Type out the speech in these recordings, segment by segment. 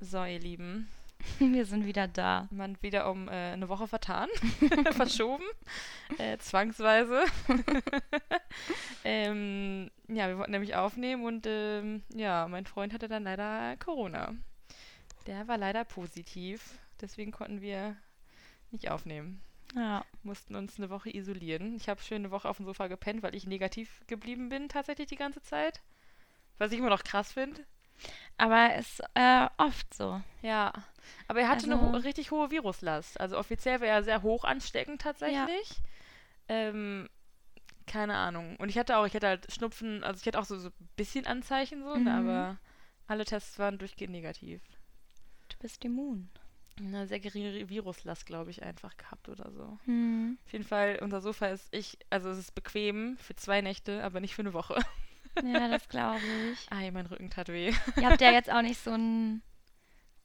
So, ihr Lieben, Wir sind wieder da. man wieder um äh, eine Woche vertan, verschoben, äh, zwangsweise. ähm, ja, wir wollten nämlich aufnehmen und ähm, ja, mein Freund hatte dann leider Corona. Der war leider positiv, deswegen konnten wir nicht aufnehmen. Ja. Mussten uns eine Woche isolieren. Ich habe schön eine Woche auf dem Sofa gepennt, weil ich negativ geblieben bin tatsächlich die ganze Zeit. Was ich immer noch krass finde. Aber ist äh, oft so. Ja, aber er hatte eine Also- ho richtig hohe Viruslast. Also offiziell wäre er sehr hoch ansteckend tatsächlich. Ähm, keine Ahnung. Und ich hatte auch, ich hatte halt Schnupfen, also ich hatte auch so, so ein bisschen Anzeichen so, ne, Mhm. aber alle Tests waren durchgehend negativ. Du bist immun. Eine sehr geringe Viruslast, glaube ich, einfach gehabt oder so. Hm. Auf jeden Fall, unser Sofa ist ich, also es ist bequem für zwei Nächte, aber nicht für eine Woche. Ja, das glaube ich. Ei, mein Rücken tat weh. Ihr habt ja jetzt auch nicht so ein,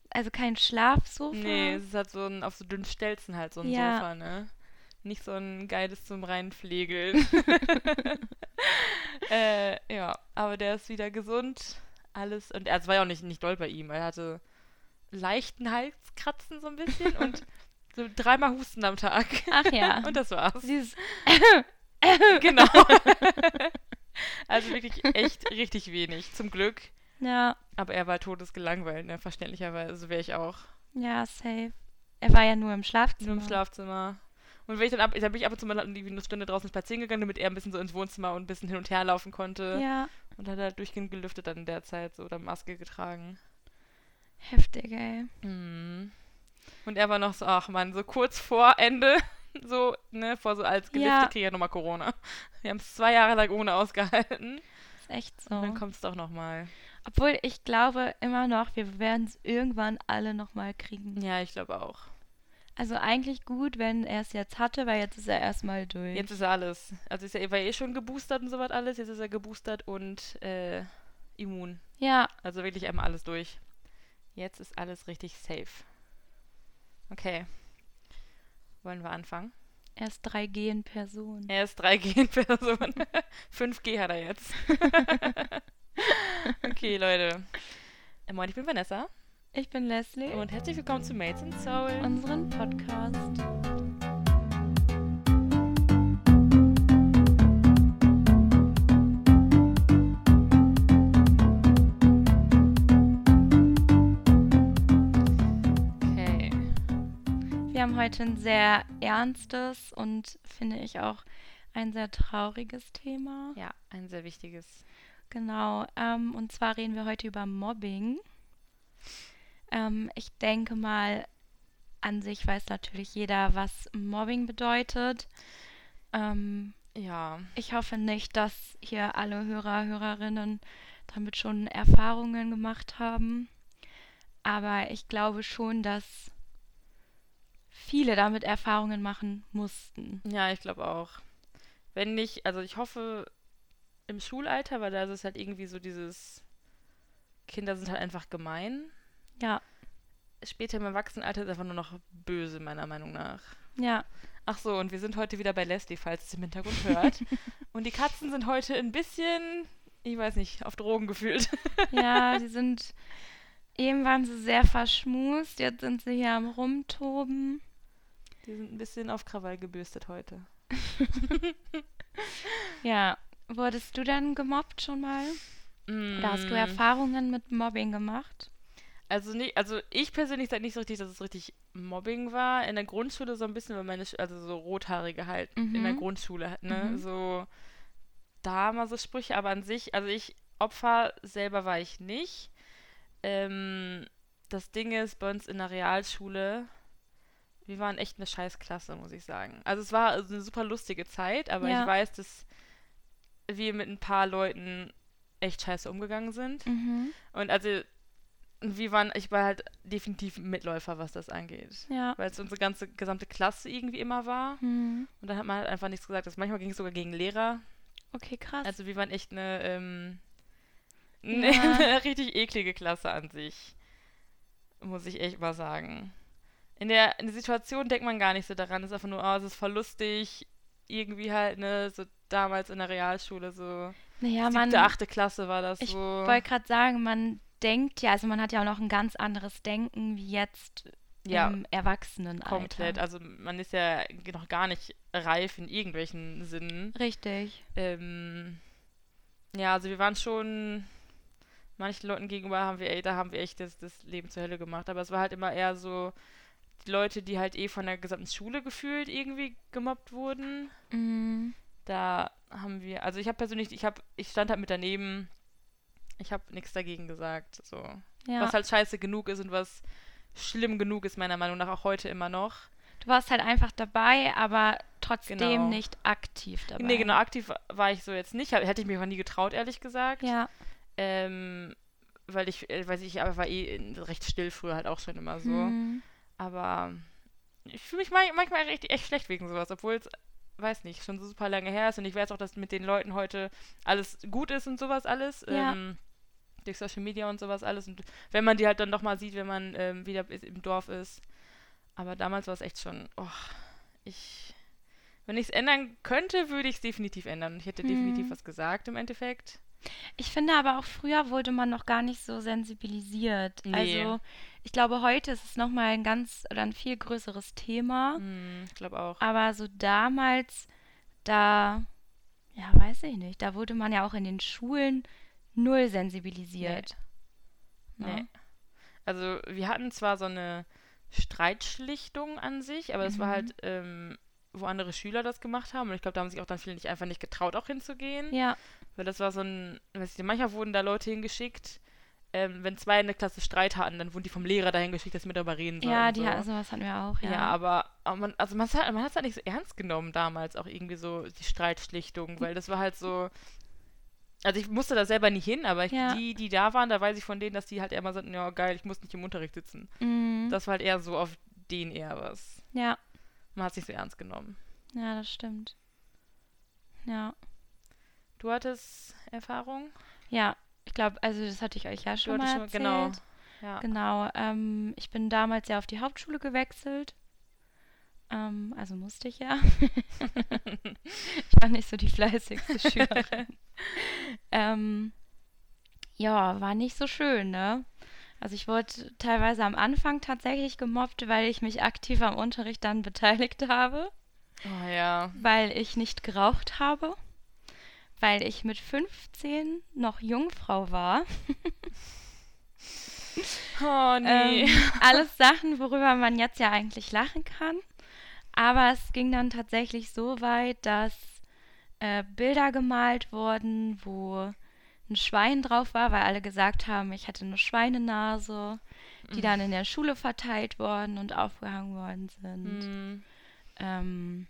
also kein Schlafsofa. Nee, es ist halt so ein, auf so dünnen Stelzen halt so ein Ja. Sofa, ne? Nicht so ein geiles zum reinpflegeln. äh, ja, aber der ist wieder gesund. Alles. Und er es war ja auch nicht, nicht doll bei ihm. Er hatte leichten Halskratzen so ein bisschen und so dreimal Husten am Tag. Ach ja. und das war's. Dieses genau. Also wirklich echt richtig wenig. Zum Glück. ja, Aber er war todesgelangweilt, ne? Verständlicherweise wäre ich auch. ja, safe. Er war ja nur im Schlafzimmer. Nur im Schlafzimmer. Und wenn ich dann ab, dann bin ich ab und zu mal irgendwie eine Stunde draußen spazieren gegangen, damit er ein bisschen so ins Wohnzimmer und ein bisschen hin und her laufen konnte. Ja, Und hat halt durchgehend gelüftet dann in der Zeit so oder Maske getragen. heftig, ey. Mhm. Und er war noch so, ach man, so kurz vor Ende, so, ne, vor so als gelüftet Ja. kriege ich ja nochmal Corona. Wir haben es zwei Jahre lang ohne ausgehalten. Ist echt so. Und dann kommt es doch nochmal. Obwohl ich glaube immer noch, wir werden es irgendwann alle nochmal kriegen. Ja, ich glaube auch. Also eigentlich gut, wenn er es jetzt hatte, weil jetzt ist er erstmal durch. Jetzt ist alles. Also ist er war eh schon geboostert und sowas alles. Jetzt ist er geboostert und äh, immun. Ja, Also wirklich einmal alles durch. Jetzt ist alles richtig safe. Okay. Wollen wir anfangen? er ist 3G in Person. Er ist 3G in Person. 5G hat er jetzt. okay, Leute. Äh, Moin, ich bin Vanessa Ich bin Leslie. und herzlich willkommen zu Mates in Soul. unseren Podcast. Wir haben heute ein sehr ernstes und finde ich auch ein sehr trauriges Thema. Ja, ein sehr wichtiges. Genau. Ähm, und zwar reden wir heute über Mobbing. Ähm, ich denke mal, an sich weiß natürlich jeder, was Mobbing bedeutet. Ähm, Ja. ich hoffe nicht, dass hier alle Hörer, Hörerinnen damit schon Erfahrungen gemacht haben. Aber ich glaube schon, dass viele damit Erfahrungen machen mussten. Ja, ich glaube auch. Wenn nicht, also ich hoffe im Schulalter, weil da ist es halt irgendwie so dieses Kinder sind halt einfach gemein. Ja, Später im Erwachsenenalter ist einfach nur noch böse, meiner Meinung nach. ja, Ach so, und wir sind heute wieder bei Leslie, falls es im Hintergrund hört. und die Katzen sind heute ein bisschen, ich weiß nicht, auf Drogen gefühlt. ja, die sind. Eben waren sie sehr verschmust, jetzt sind sie hier am Rumtoben. Die sind ein bisschen auf Krawall gebürstet heute. Ja, wurdest du denn gemobbt schon mal? Oder hast du Mm, Erfahrungen mit Mobbing gemacht? Also nicht, also ich persönlich sage nicht so richtig, dass es richtig Mobbing war. In der Grundschule so ein bisschen, weil meine, Sch- also so rothaarige halt in der Mhm. Grundschule, ne? Mhm. So da mal so Sprüche, aber an sich, also ich Opfer selber war ich nicht. Ähm, das Ding ist, bei uns in der Realschule, wir waren echt eine Scheißklasse, muss ich sagen. Also es war also eine super lustige Zeit, aber Ja. ich weiß, dass wir mit ein paar Leuten echt scheiße umgegangen sind. Mhm. Und also wir waren, ich war halt definitiv Mitläufer, was das angeht. Ja. Weil es unsere ganze gesamte Klasse irgendwie immer war. Mhm. Und dann hat man halt einfach nichts gesagt. Das manchmal ging es sogar gegen Lehrer. Okay, krass. Also wir waren echt eine, ähm, Ja. eine richtig eklige Klasse an sich. Muss ich echt mal sagen. In der, in der Situation denkt man gar nicht so daran. Es ist einfach nur, oh, es ist voll lustig. Irgendwie halt, ne, so damals in der Realschule so. naja, siebte, man. achte Klasse war das Ich so. wollte gerade sagen, man denkt ja, also man hat ja auch noch ein ganz anderes Denken wie jetzt Ja, im Erwachsenenalter. komplett. Also man ist ja noch gar nicht reif in irgendwelchen Sinnen. Richtig. Ähm, ja, also wir waren schon manchen Leuten gegenüber haben wir, ey, da haben wir echt das, das Leben zur Hölle gemacht. Aber es war halt immer eher so die Leute, die halt eh von der gesamten Schule gefühlt irgendwie gemobbt wurden. Mm, Da haben wir, also ich habe persönlich, ich habe, ich stand halt mit daneben, ich habe nichts dagegen gesagt. So. ja. Was halt scheiße genug ist und was schlimm genug ist, meiner Meinung nach, auch heute immer noch. Du warst halt einfach dabei, aber trotzdem Genau. nicht aktiv dabei. Nee, genau, aktiv war ich so jetzt nicht. Hätte ich mir einfach nie getraut, ehrlich gesagt. Ja. Ähm, weil ich, äh, weiß ich, aber war eh recht still früher halt auch schon immer so. Hm. Aber ich fühle mich ma- manchmal echt, echt schlecht wegen sowas, obwohl es, weiß nicht, schon so super lange her ist und ich weiß auch, dass mit den Leuten heute alles gut ist und sowas alles. Ja. Ähm, durch Social Media und sowas alles. Und wenn man die halt dann doch mal sieht, wenn man ähm, wieder im Dorf ist. Aber damals war es echt schon, oh, ich. Wenn ich es ändern könnte, würde ich es definitiv ändern. Und ich hätte Hm. definitiv was gesagt im Endeffekt. Ich finde aber auch früher wurde man noch gar nicht so sensibilisiert. Nee. Also ich glaube, heute ist es nochmal ein ganz oder ein viel größeres Thema. Hm, ich glaube auch. Aber so damals, da, ja, weiß ich nicht, da wurde man ja auch in den Schulen null sensibilisiert. Nee. Ne? Nee. Also wir hatten zwar so eine Streitschlichtung an sich, aber es war Mhm. halt, ähm, wo andere Schüler das gemacht haben. Und ich glaube, da haben sich auch dann viele nicht einfach nicht getraut, auch hinzugehen. Ja, Weil das war so ein, weiß ich, nicht, manchmal wurden da Leute hingeschickt. Ähm, wenn zwei in der Klasse Streit hatten, dann wurden die vom Lehrer dahin geschickt, dass sie mit darüber reden sollen. ja, die so. hatten, sowas hatten wir auch, ja. Ja, aber, aber man, also man hat es halt nicht so ernst genommen damals auch irgendwie so die Streitschlichtung, weil das war halt so. Also ich musste da selber nicht hin, aber ich, Ja. die, die da waren, da weiß ich von denen, dass die halt immer sagten, ja geil, ich muss nicht im Unterricht sitzen. Mhm. Das war halt eher so auf den eher was. ja, Man hat es nicht so ernst genommen. ja, das stimmt. Ja, Du hattest Erfahrung? ja, ich glaube, also das hatte ich euch ja Du schon mal hattest erzählt. genau. Ja. Genau, ähm, ich bin damals ja auf die Hauptschule gewechselt. Ähm, also musste ich ja. ich war nicht so die fleißigste Schülerin. ähm, ja, war nicht so schön, ne? Also ich wurde teilweise am Anfang tatsächlich gemobbt, weil ich mich aktiv am Unterricht dann beteiligt habe, Oh ja. weil ich nicht geraucht habe, weil ich mit 15 noch Jungfrau war. Oh nee. Ähm, alles Sachen, worüber man jetzt ja eigentlich lachen kann. Aber es ging dann tatsächlich so weit, dass äh, Bilder gemalt wurden, wo ein Schwein drauf war, weil alle gesagt haben, ich hätte eine Schweinenase, die dann in der Schule verteilt worden und aufgehangen worden sind. Hm. Ähm,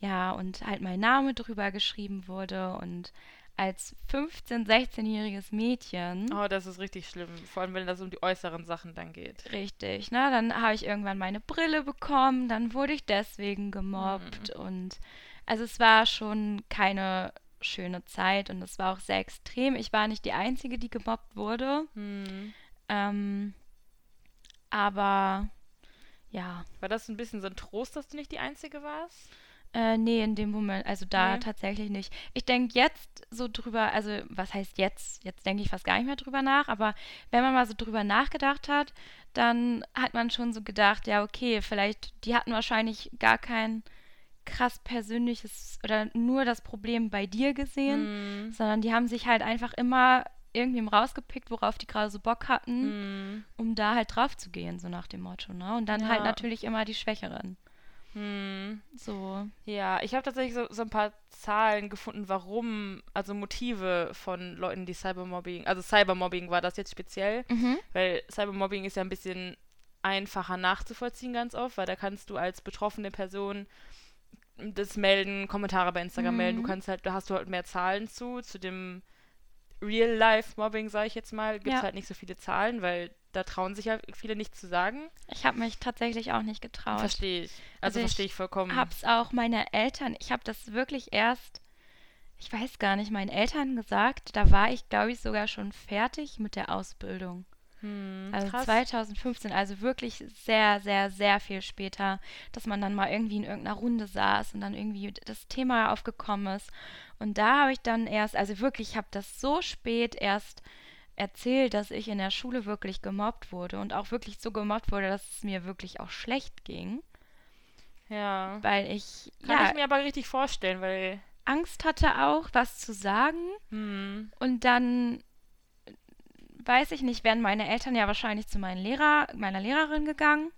ja, und halt mein Name drüber geschrieben wurde und als 15-, 16-jähriges Mädchen. Oh, das ist richtig schlimm. Vor allem, wenn das um die äußeren Sachen dann geht. Richtig, ne? Dann habe ich irgendwann meine Brille bekommen, dann wurde ich deswegen gemobbt und also es war schon keine schöne Zeit und es war auch sehr extrem. Ich war nicht die Einzige, die gemobbt wurde, Hm. ähm, aber ja, War das ein bisschen so ein Trost, dass du nicht die Einzige warst? Äh, nee, in dem Moment, also da Nee. tatsächlich nicht. Ich denke jetzt so drüber, also was heißt jetzt? Jetzt denke ich fast gar nicht mehr drüber nach, aber wenn man mal so drüber nachgedacht hat, dann hat man schon so gedacht, ja, okay, vielleicht, die hatten wahrscheinlich gar kein krass persönliches oder nur das Problem bei dir gesehen, Hm. sondern die haben sich halt einfach immer irgendwem rausgepickt, worauf die gerade so Bock hatten, Hm. um da halt drauf zu gehen, so nach dem Motto, ne? Und dann halt Ja. natürlich immer die Schwächeren. Hm. So. Ja, ich habe tatsächlich so, so ein paar Zahlen gefunden, warum, also Motive von Leuten, die Cybermobbing, also Cybermobbing war das jetzt speziell, Mhm. weil Cybermobbing ist ja ein bisschen einfacher nachzuvollziehen ganz oft, weil da kannst du als betroffene Person das melden, Kommentare bei Instagram melden, du Mhm. kannst halt, da hast du halt mehr Zahlen zu, zu dem Real-Life-Mobbing, sage ich jetzt mal, gibt es Ja. halt nicht so viele Zahlen, weil da trauen sich ja viele nichts zu sagen. Ich habe mich tatsächlich auch nicht getraut. Verstehe ich. Also Also, ich verstehe ich vollkommen. Hab's auch meine Eltern, ich habe das wirklich erst, ich weiß gar nicht, meinen Eltern gesagt, da war ich, glaube ich, sogar schon fertig mit der Ausbildung. Hm, Also krass. 2015, also wirklich sehr, sehr, sehr viel später, dass man dann mal irgendwie in irgendeiner Runde saß und dann irgendwie das Thema aufgekommen ist. Und da habe ich dann erst, also wirklich, ich habe das so spät erst erzählt, dass ich in der Schule wirklich gemobbt wurde und auch wirklich so gemobbt wurde, dass es mir wirklich auch schlecht ging. Ja. Weil ich, Kann ja, ich mir aber richtig vorstellen, weil. Angst hatte auch, was zu sagen. Hm, Und dann, weiß ich nicht, wären meine Eltern ja wahrscheinlich zu meinen Lehrer, meiner Lehrerin gegangen,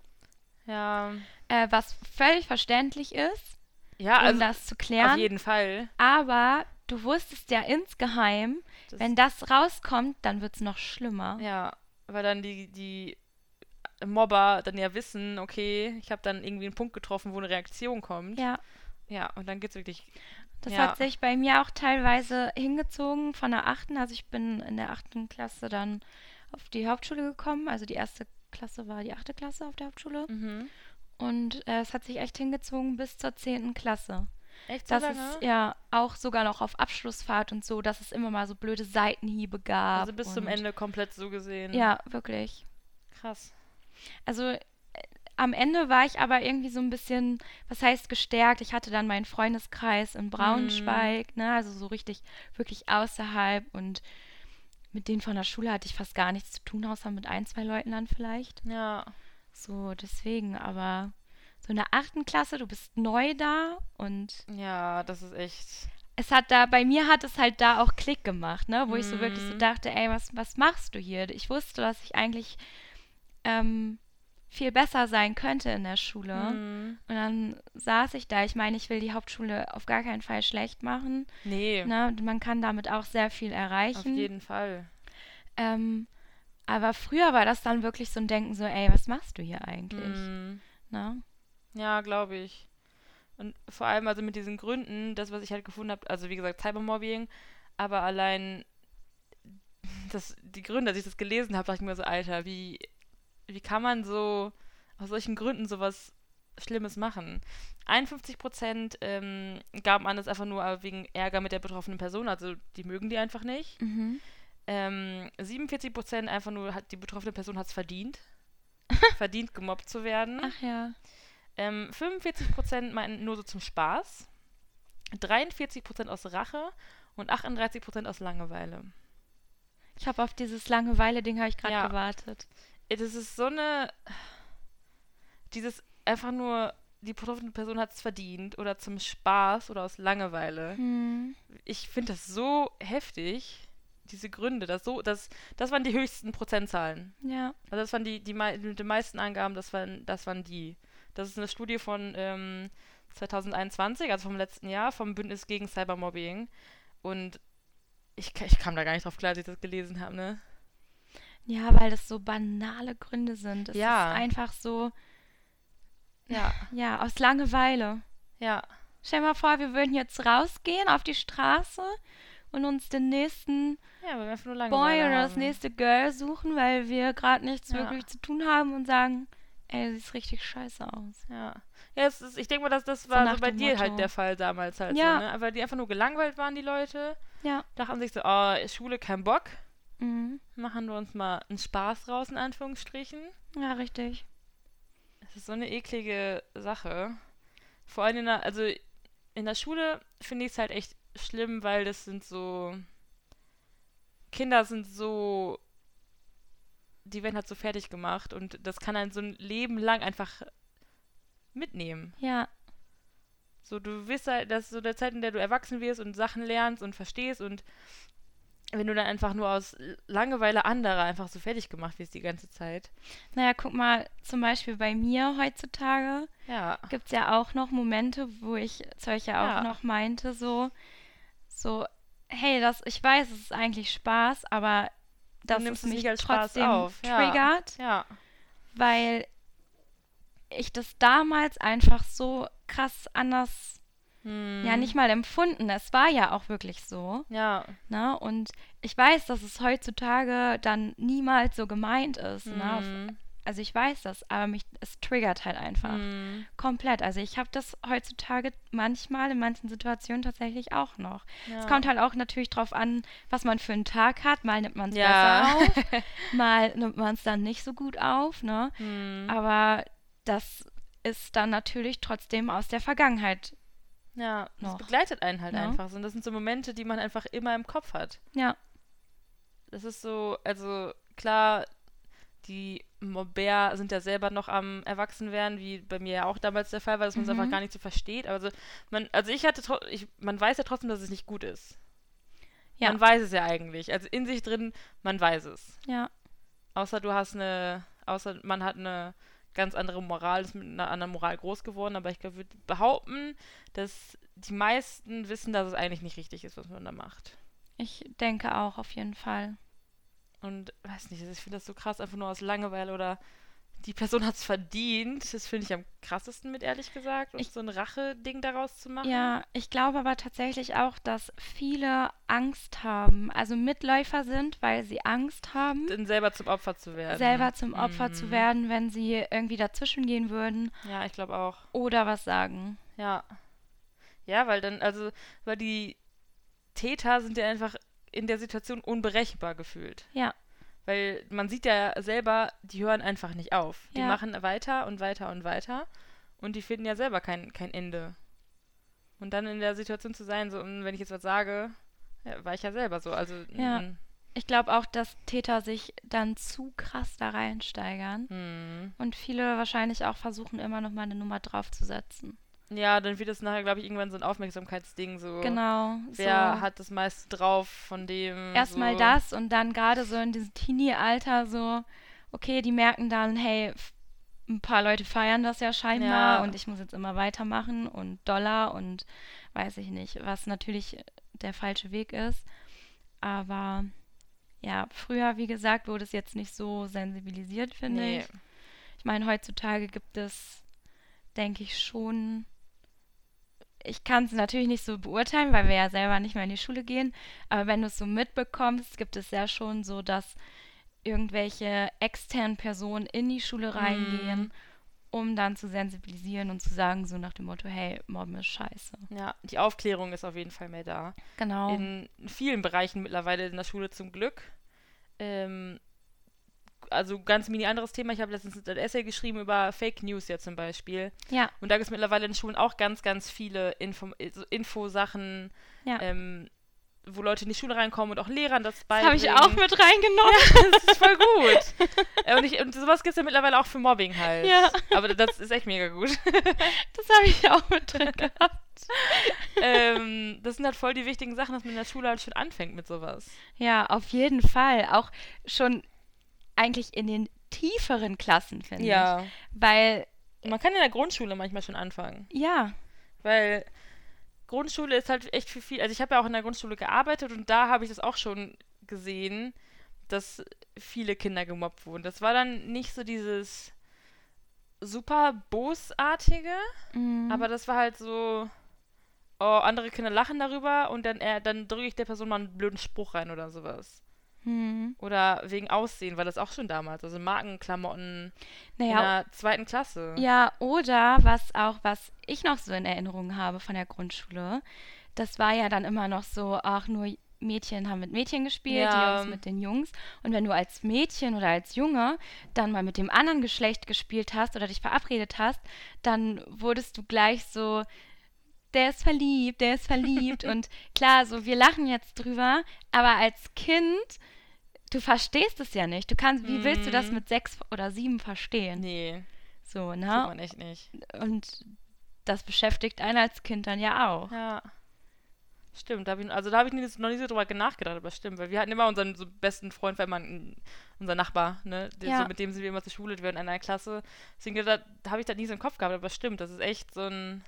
ja. äh, was völlig verständlich ist, Ja, um also das zu auf klären. jeden Fall. Aber du wusstest ja insgeheim, Das, wenn das rauskommt, dann wird es noch schlimmer. ja, weil dann die, die Mobber dann ja wissen, okay, ich habe dann irgendwie einen Punkt getroffen, wo eine Reaktion kommt. Ja, Ja, und dann geht's wirklich. das Ja. hat sich bei mir auch teilweise hingezogen von der achten. Also ich bin in der achten Klasse dann auf die Hauptschule gekommen. Also die erste Klasse war die achte Klasse auf der Hauptschule. Mhm. Und äh, es hat sich echt hingezogen bis zur zehnten Klasse. Echt so Das lange? ist ja auch sogar noch auf Abschlussfahrt und so, dass es immer mal so blöde Seitenhiebe gab. also bis zum Ende komplett so gesehen. Ja, wirklich. Krass. Also äh, am Ende war ich aber irgendwie so ein bisschen, was heißt gestärkt? Ich hatte dann meinen Freundeskreis in Braunschweig, ne, also so richtig, wirklich außerhalb und mit denen von der Schule hatte ich fast gar nichts zu tun, außer mit ein, zwei Leuten dann vielleicht. Ja. So, deswegen, aber so in der achten Klasse, du bist neu da und Ja, das ist echt. es hat da, bei mir hat es halt da auch Klick gemacht, ne, wo ich so wirklich so Mhm. dachte, ey, was, was machst du hier? Ich wusste, dass ich eigentlich ähm, viel besser sein könnte in der Schule. Mhm. Und dann saß ich da. Ich meine, ich will die Hauptschule auf gar keinen Fall schlecht machen. Nee, Ne? Man kann damit auch sehr viel auf erreichen. jeden Fall. Ähm, aber früher war das dann wirklich so ein Denken, so, ey, was machst du hier eigentlich? Mhm. Ne? Ja, glaube ich. Und vor allem also mit diesen Gründen, das, was ich halt gefunden habe, also wie gesagt, Cybermobbing, aber allein das, die Gründe, als ich das gelesen habe, dachte ich mir so, Alter, wie, wie kann man so aus solchen Gründen sowas Schlimmes machen? 51 Prozent ähm, gaben an, das einfach nur wegen Ärger mit der betroffenen Person, also die mögen die einfach nicht. Mhm. Ähm, 47 Prozent einfach nur, hat, die betroffene Person hat es verdient. verdient, gemobbt zu werden. Ach ja. Ähm, 45% meinten nur so zum Spaß, 43% aus Rache und 38% aus Langeweile. Ich habe auf dieses Langeweile-Ding habe ich gerade Ja. gewartet. Äh, Das ist so eine. Dieses einfach nur, die betroffene Person hat es verdient oder zum Spaß oder aus Langeweile. Hm. Ich finde das so heftig, diese Gründe. Das, so, das, das waren die höchsten Prozentzahlen. Ja. Also das waren die, die mit den meisten Angaben, das waren, das waren die. Das ist eine Studie von ähm, 2021, also vom letzten Jahr, vom Bündnis gegen Cybermobbing. Und ich, ich kam da gar nicht drauf klar, als ich das gelesen habe, ne? Ja, weil das so banale Gründe sind. Es Ja. ist einfach so, Ja, ja, aus Langeweile. ja, Stell dir mal vor, wir würden jetzt rausgehen auf die Straße und uns den nächsten ja, Boy oder das nächste Girl suchen, weil wir gerade nichts Ja. wirklich zu tun haben und sagen, ey, sieht richtig scheiße aus. Ja. Ja, es ist, ich denke mal, dass das war so bei dir halt Motto. der Fall damals halt Ja. so, ne? Aber die einfach nur gelangweilt waren, die Leute. Ja. Dachten sich so, oh, Schule kein Bock. Mhm. Machen wir uns mal einen Spaß raus, in Anführungsstrichen. Ja, richtig. Das ist so eine eklige Sache. Vor allem in der, also in der Schule finde ich es halt echt schlimm, weil das sind so. Kinder sind so. Die werden halt so fertig gemacht und das kann einen so ein Leben lang einfach mitnehmen. Ja, So, du wirst halt, das ist so der Zeit, in der du erwachsen wirst und Sachen lernst und verstehst und wenn du dann einfach nur aus Langeweile anderer einfach so fertig gemacht wirst die ganze Zeit. naja, guck mal, zum Beispiel bei mir heutzutage Ja. gibt es ja auch noch Momente, wo ich solche auch Ja. noch meinte, so, so, hey, das, ich weiß, es ist eigentlich Spaß, aber das nimmst ist es mich nicht trotzdem auf, ja. triggert, Ja. weil ich das damals einfach so krass anders, Hm. ja, nicht mal empfunden. Es war ja auch wirklich so, Ja. ne? Und ich weiß, dass es heutzutage dann niemals so gemeint ist, ne? Hm. Also ich weiß das, aber mich, es triggert halt einfach. Hm. Komplett. Also ich habe das heutzutage manchmal in manchen Situationen tatsächlich auch noch. Ja. Es kommt halt auch natürlich drauf an, was man für einen Tag hat. Mal nimmt man es Ja. besser auf, mal nimmt man es dann nicht so gut auf, ne? Hm. Aber das ist dann natürlich trotzdem aus der Vergangenheit. Ja, das noch, begleitet einen halt ne? einfach. Und das sind so Momente, die man einfach immer im Kopf hat. Ja, Das ist so, also klar, die Mobber sind ja selber noch am Erwachsenwerden, wie bei mir ja auch damals der Fall war, dass man es Mhm. einfach gar nicht so versteht. Aber also, man, also ich hatte, ich, man weiß ja trotzdem, dass es nicht gut ist. Ja. Man weiß es ja eigentlich. Also in sich drin, man weiß es. Ja. Außer du hast eine, außer man hat eine ganz andere Moral, ist mit einer anderen Moral groß geworden. Aber ich würde behaupten, dass die meisten wissen, dass es eigentlich nicht richtig ist, was man da macht. Ich denke auch auf jeden Fall. Und weiß nicht, ich finde das so krass, einfach nur aus Langeweile oder die Person hat es verdient. Das finde ich am krassesten mit, ehrlich gesagt. Und Ich- so ein Rache-Ding daraus zu machen. Ja, ich glaube aber tatsächlich auch, dass viele Angst haben, also Mitläufer sind, weil sie Angst haben, Dann selber zum Opfer zu werden. selber zum Opfer zu Mhm. werden, wenn sie irgendwie dazwischen gehen würden Ja, ich glaube auch. oder was sagen. Ja. Ja, weil dann, also, weil die Täter sind ja einfach in der Situation unberechenbar gefühlt. Ja. Weil man sieht ja selber, die hören einfach nicht auf. Die Ja. machen weiter und weiter und weiter und die finden ja selber kein, kein Ende. Und dann in der Situation zu sein, so, und wenn ich jetzt was sage, ja, war ich ja selber so. Also, Ja. mm, Ich glaube auch, dass Täter sich dann zu krass da reinsteigern mm. und viele wahrscheinlich auch versuchen, immer noch mal eine Nummer draufzusetzen. Ja, dann wird es nachher, glaube ich, irgendwann so ein Aufmerksamkeitsding, so. Genau. Wer so. hat das meiste drauf von dem? erstmal so. das und dann gerade so in diesem Teenie-Alter so, okay, die merken dann, hey, ein paar Leute feiern das ja scheinbar Ja. und ich muss jetzt immer weitermachen und Dollar und weiß ich nicht, was natürlich der falsche Weg ist. Aber ja, früher, wie gesagt, wurde es jetzt nicht so sensibilisiert, finde Nee. ich. Ich meine, heutzutage gibt es, denke ich, schon. Ich kann es natürlich nicht so beurteilen, weil wir ja selber nicht mehr in die Schule gehen. Aber wenn du es so mitbekommst, gibt es ja schon so, dass irgendwelche externen Personen in die Schule reingehen, Mhm. um dann zu sensibilisieren und zu sagen, so nach dem Motto, hey, Mobben ist scheiße. Ja, die Aufklärung ist auf jeden Fall mehr da. Genau. In vielen Bereichen mittlerweile in der Schule zum Glück. Ähm, also ganz mini anderes Thema. Ich habe letztens ein Essay geschrieben über Fake News ja zum Beispiel. ja, Und da gibt es mittlerweile in Schulen auch ganz, ganz viele Info Infosachen, ja. ähm, wo Leute in die Schule reinkommen und auch Lehrern das das beibringen. habe ich auch mit reingenommen. das ist voll gut. Äh, und, ich, und sowas gibt es ja mittlerweile auch für Mobbing halt. Ja. Aber das ist echt mega gut. Das habe ich auch mit drin gehabt. ähm, das sind halt voll die wichtigen Sachen, dass man in der Schule halt schon anfängt mit sowas. Ja, auf jeden Fall. Auch schon eigentlich in den tieferen Klassen, finde ich. Ja. Weil, Man kann in der Grundschule manchmal schon anfangen. ja, Weil Grundschule ist halt echt für viel. Also ich habe ja auch in der Grundschule gearbeitet und da habe ich das auch schon gesehen, dass viele Kinder gemobbt wurden. Das war dann nicht so dieses super bosartige, mhm. aber das war halt so, oh, andere Kinder lachen darüber und dann, äh, dann drücke ich der Person mal einen blöden Spruch rein oder sowas. Mhm. Oder wegen Aussehen, war das auch schon damals. Also Markenklamotten in naja, der zweiten Klasse. ja, oder was auch, was ich noch so in Erinnerung habe von der Grundschule, das war ja dann immer noch so, ach, nur Mädchen haben mit Mädchen gespielt, die Ja. Jungs mit den Jungs. Und wenn du als Mädchen oder als Junge dann mal mit dem anderen Geschlecht gespielt hast oder dich verabredet hast, dann wurdest du gleich so, der ist verliebt, der ist verliebt. und klar, so wir lachen jetzt drüber, aber als Kind, du verstehst es ja nicht. Du kannst, wie willst du das Mhm. mit sechs oder sieben verstehen? Nee, So, tut ne? man echt nicht. Und das beschäftigt einen als Kind dann ja auch. Ja. Stimmt, da ich, also da habe ich nie, noch nie so drüber nachgedacht, aber stimmt, weil wir hatten immer unseren so besten Freund, weil man, unser Nachbar, ne, Ja. so, mit dem sind wir immer zur Schule, wir in einer Klasse. Deswegen da, da habe ich das nie so im Kopf gehabt, aber stimmt, das ist echt so ein,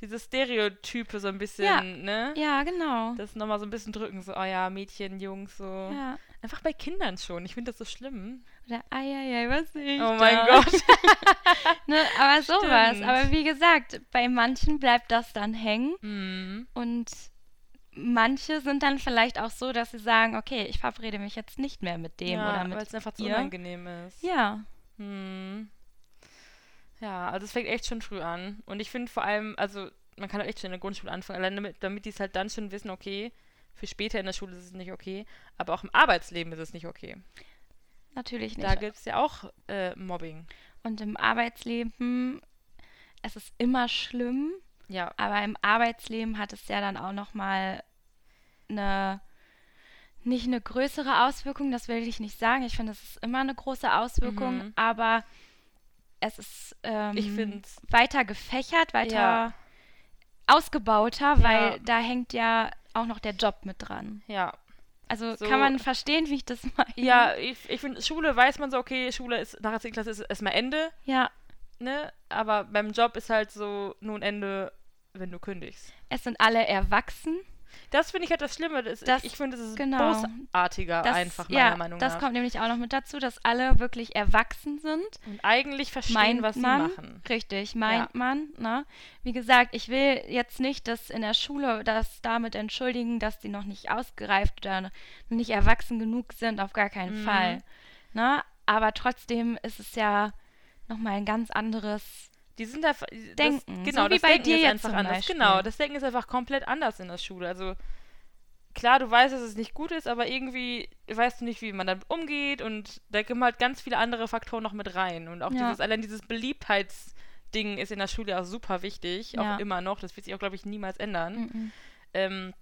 diese Stereotype so ein bisschen, Ja. ne? Ja, genau. Das nochmal so ein bisschen drücken, so, oh ja, Mädchen, Jungs, so. Ja. Einfach bei Kindern schon, ich finde das so schlimm. Oder, ai, was sehe ich Oh da? mein Gott. Ne, aber sowas. Stimmt. Aber wie gesagt, bei manchen bleibt das dann hängen Mhm. und manche sind dann vielleicht auch so, dass sie sagen, okay, ich verabrede mich jetzt nicht mehr mit dem ja, oder weil mit es einfach zu ihr. unangenehm ist. Ja, Hm. Ja, also es fängt echt schon früh an. Und ich finde vor allem, also man kann halt echt schon in der Grundschule anfangen, allein damit, damit die es halt dann schon wissen, okay, für später in der Schule ist es nicht okay, aber auch im Arbeitsleben ist es nicht okay. natürlich nicht. Da gibt es ja auch äh, Mobbing. Und im Arbeitsleben, es ist immer schlimm, Ja, aber im Arbeitsleben hat es ja dann auch noch mal eine, nicht eine größere Auswirkung, das will ich nicht sagen. Ich finde, es ist immer eine große Auswirkung, Mhm. aber es ist ähm, Ich find's- weiter gefächert, weiter Ja. Ausgebauter, Ja. weil da hängt ja auch noch der Job mit dran. Ja. Also So- kann man verstehen, wie ich das meine? Ja, ich, ich finde, Schule weiß man so, okay, Schule ist nach der 10. Klasse ist erstmal Ende, Ja, ne? Aber beim Job ist halt so nun Ende, wenn du kündigst. es sind alle erwachsen. Das finde ich halt das Schlimme. Das, Das- ich finde, das ist genau. bosartiger Das, einfach, meiner ja, Meinung das nach. kommt nämlich auch noch mit dazu, dass alle wirklich erwachsen sind. Und eigentlich verstehen, meint was man, sie machen. richtig, meint man. Ne? Wie gesagt, ich will jetzt nicht, dass in der Schule das damit entschuldigen, dass die noch nicht ausgereift oder nicht erwachsen genug sind, auf gar keinen Mhm. Fall. Ne? Aber trotzdem ist es ja nochmal ein ganz anderes. Die sind einfach. das- Denken, Genau, so wie das bei Denken dir ist einfach anders. Beispiel. Genau, das Denken ist einfach komplett anders in der Schule. Also klar, du weißt, dass es nicht gut ist, aber irgendwie weißt du nicht, wie man damit umgeht und da kommen halt ganz viele andere Faktoren noch mit rein. Und auch Ja. dieses, allein dieses Beliebtheitsding ist in der Schule auch super wichtig, Ja. auch immer noch. Das wird sich auch, glaube ich, niemals ändern. Mhm. Ähm,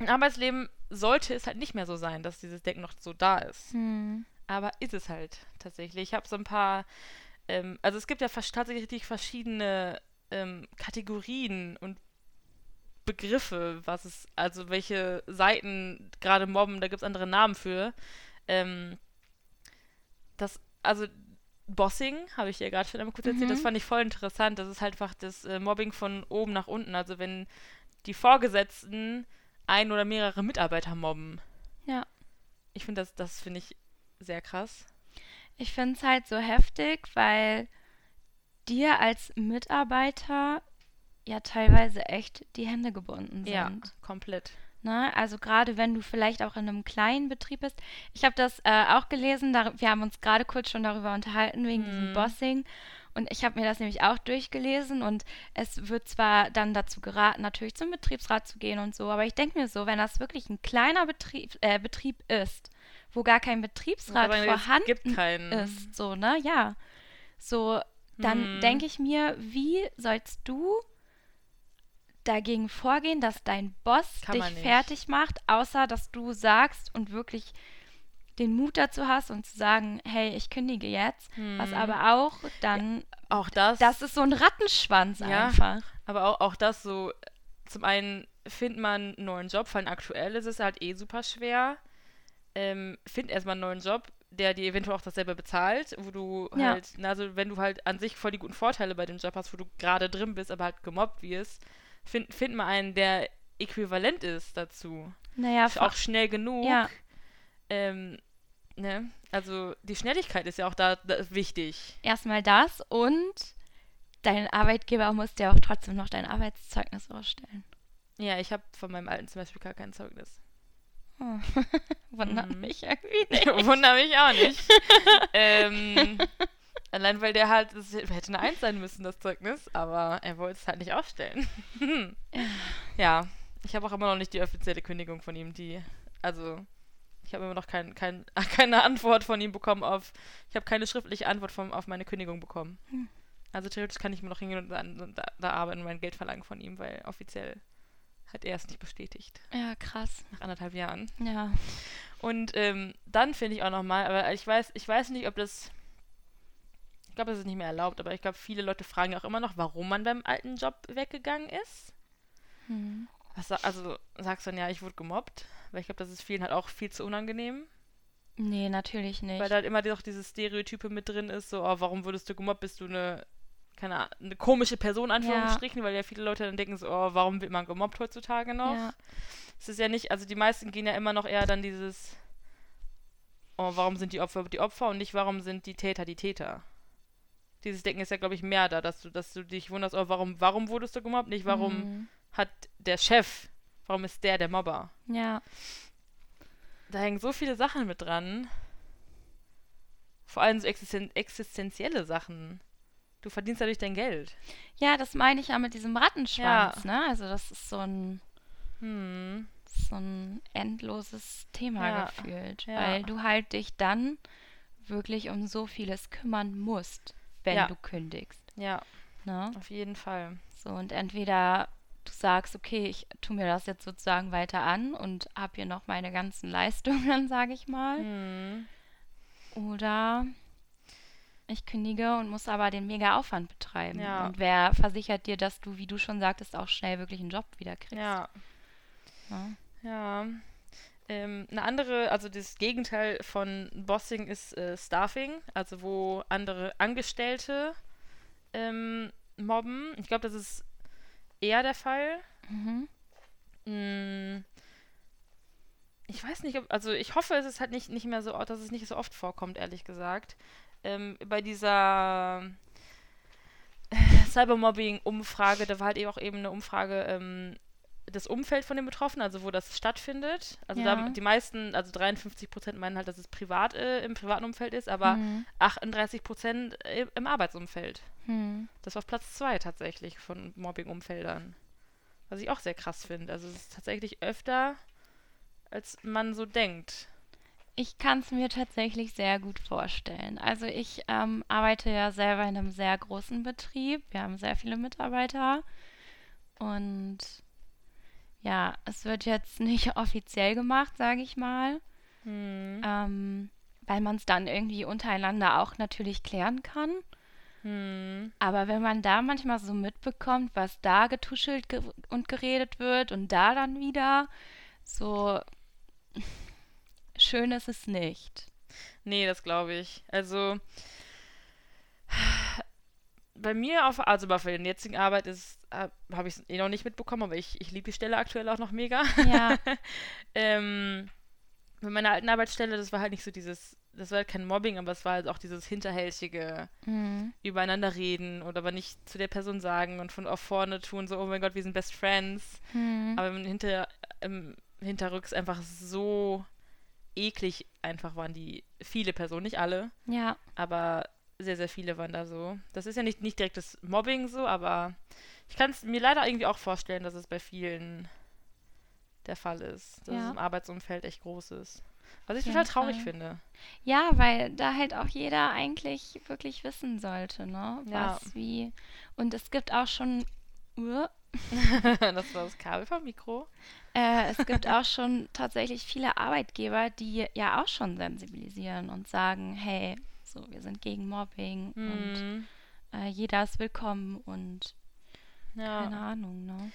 Im Arbeitsleben sollte es halt nicht mehr so sein, dass dieses Denken noch so da ist. Hm. Aber ist es halt tatsächlich. Ich habe so ein paar, ähm, also es gibt ja tatsächlich verschiedene ähm, Kategorien und Begriffe, was es, also welche Seiten gerade mobben, da gibt es andere Namen für. Ähm, das, also Bossing, habe ich ja gerade schon einmal kurz erzählt, das Mhm. fand ich voll interessant. Das ist halt einfach das äh, Mobbing von oben nach unten. Also wenn die Vorgesetzten ein oder mehrere Mitarbeiter mobben. Ja. Ich finde das, das finde ich sehr krass. Ich finde es halt so heftig, weil dir als Mitarbeiter ja teilweise echt die Hände gebunden sind. Ja, komplett. Ne? Also gerade wenn du vielleicht auch in einem kleinen Betrieb bist. Ich habe das äh, auch gelesen, da, wir haben uns gerade kurz schon darüber unterhalten, wegen diesem Mhm. Bossing. Und ich habe mir das nämlich auch durchgelesen und es wird zwar dann dazu geraten, natürlich zum Betriebsrat zu gehen und so, aber ich denke mir so, wenn das wirklich ein kleiner Betrieb, äh, Betrieb ist, wo gar kein Betriebsrat es vorhanden gibt keinen. ist, so, ne? Ja. So, dann Hm. denke ich mir, wie sollst du dagegen vorgehen, dass dein Boss Kann dich fertig macht, außer dass du sagst und wirklich den Mut dazu hast und zu sagen, hey, ich kündige jetzt, was Hm. aber auch dann, Auch das. das ist so ein Rattenschwanz Ja. einfach. Aber auch, auch das so, zum einen findet man einen neuen Job, vor allem aktuell ist es halt eh super schwer. Ähm, find erstmal einen neuen Job, der dir eventuell auch dasselbe bezahlt, wo du Ja. halt, also wenn du halt an sich voll die guten Vorteile bei dem Job hast, wo du gerade drin bist, aber halt gemobbt wirst, find, find mal einen, der äquivalent ist dazu. Naja, Auch schnell genug. Ja. Ähm, ne? Also die Schnelligkeit ist ja auch da, da wichtig. erstmal das und dein Arbeitgeber muss dir auch trotzdem noch dein Arbeitszeugnis ausstellen. Ja, ich habe von meinem alten zum Beispiel gar kein Zeugnis. Oh. Wundert Mhm. mich irgendwie nicht. Wunder mich auch nicht. ähm, allein weil der halt, das hätte eine Eins sein müssen, das Zeugnis, aber er wollte es halt nicht aufstellen. ja, ich habe auch immer noch nicht die offizielle Kündigung von ihm, die, also, ich habe immer noch kein, kein, keine Antwort von ihm bekommen auf, ich habe keine schriftliche Antwort von, auf meine Kündigung bekommen. Hm. Also theoretisch kann ich mir noch hingehen und da, da, da arbeiten und mein Geld verlangen von ihm, weil offiziell hat er es nicht bestätigt. Ja, krass. Nach anderthalb Jahren. Ja. Und ähm, dann finde ich auch nochmal, aber ich weiß, ich weiß nicht, ob das. Ich glaube, das ist nicht mehr erlaubt, aber ich glaube, viele Leute fragen ja auch immer noch, warum man beim alten Job weggegangen ist. Hm. Was, also sagst du dann, ja, ich wurde gemobbt, weil ich glaube, das ist vielen halt auch viel zu unangenehm. Nee, natürlich nicht. Weil da halt immer doch dieses Stereotype mit drin ist, so, oh, warum wurdest du gemobbt? Bist du eine, keine Ahnung, eine komische Person, Anführungsstrichen, weil ja viele Leute dann denken so, oh, warum wird man gemobbt heutzutage noch? Ja. Es ist ja nicht, also die meisten gehen ja immer noch eher dann dieses, oh, warum sind die Opfer die Opfer und nicht, warum sind die Täter die Täter? Dieses Denken ist ja, glaube ich, mehr da, dass du, dass du dich wunderst, oh, warum, warum wurdest du gemobbt? Nicht, warum Hm. hat der Chef, warum ist der der Mobber? Ja. Da hängen so viele Sachen mit dran. Vor allem so existen existenzielle Sachen. Du verdienst dadurch dein Geld. Ja, das meine ich ja mit diesem Rattenschwanz, ne? Also das ist so ein, Hm. so ein endloses Thema Ja, gefühlt. ja. Weil du halt dich dann wirklich um so vieles kümmern musst, wenn Ja. du kündigst. Ja, Ne? auf jeden Fall. So, und entweder du sagst, okay, ich tue mir das jetzt sozusagen weiter an und habe hier noch meine ganzen Leistungen, sage ich mal. Mhm. Oder ich kündige und muss aber den mega Aufwand betreiben. Ja. Und wer versichert dir, dass du, wie du schon sagtest, auch schnell wirklich einen Job wieder kriegst? Ja. Ja. Ja. Ähm, eine andere, also das Gegenteil von Bossing ist äh, Staffing, also wo andere Angestellte ähm, mobben. Ich glaube, das ist eher der Fall. Mhm. Mm, Ich weiß nicht, ob, also ich hoffe, es ist halt nicht, nicht mehr so, dass es nicht so oft vorkommt, ehrlich gesagt. Ähm, bei dieser äh, Cybermobbing-Umfrage, da war halt eben auch eben eine Umfrage, ähm, das Umfeld von den Betroffenen, also wo das stattfindet. Also Ja. da, die meisten, also 53 Prozent meinen halt, dass es privat äh, im privaten Umfeld ist, aber Mhm. 38 Prozent äh, im Arbeitsumfeld. Mhm. Das war auf Platz zwei tatsächlich von Mobbing-Umfeldern. Was ich auch sehr krass finde. Also es ist tatsächlich öfter, als man so denkt. Ich kann es mir tatsächlich sehr gut vorstellen. Also ich ähm, arbeite ja selber in einem sehr großen Betrieb. Wir haben sehr viele Mitarbeiter. Und ja, es wird jetzt nicht offiziell gemacht, sage ich mal, Hm. ähm, weil man es dann irgendwie untereinander auch natürlich klären kann. Hm. Aber wenn man da manchmal so mitbekommt, was da getuschelt ge und geredet wird und da dann wieder, so schön ist es nicht. Nee, das glaube ich. Also bei mir auf, also bei der jetzigen Arbeit ist, habe ich es eh noch nicht mitbekommen, aber ich, ich liebe die Stelle aktuell auch noch mega. Ja, ähm, bei meiner alten Arbeitsstelle, das war halt nicht so dieses, das war halt kein Mobbing, aber es war halt auch dieses hinterhältige mhm. übereinander reden oder aber nicht zu der Person sagen und von auf vorne tun, so, oh mein Gott, wir sind Best Friends. Mhm. Aber im hinter, im Hinterrücks einfach so eklig einfach waren die viele Personen, nicht alle, ja, aber sehr, sehr viele waren da so. Das ist ja nicht, nicht direkt das Mobbing so, aber ich kann es mir leider irgendwie auch vorstellen, dass es bei vielen der Fall ist, dass Ja. es im Arbeitsumfeld echt groß ist. Was ich total traurig Fall. finde. ja, weil da halt auch jeder eigentlich wirklich wissen sollte, ne? Ja. Was wie. Und es gibt auch schon. Uh, das war das Kabel vom Mikro. Äh, es gibt auch schon tatsächlich viele Arbeitgeber, die ja auch schon sensibilisieren und sagen, hey, so, wir sind gegen Mobbing und Hm, äh, jeder ist willkommen und keine ja, Ahnung, ne?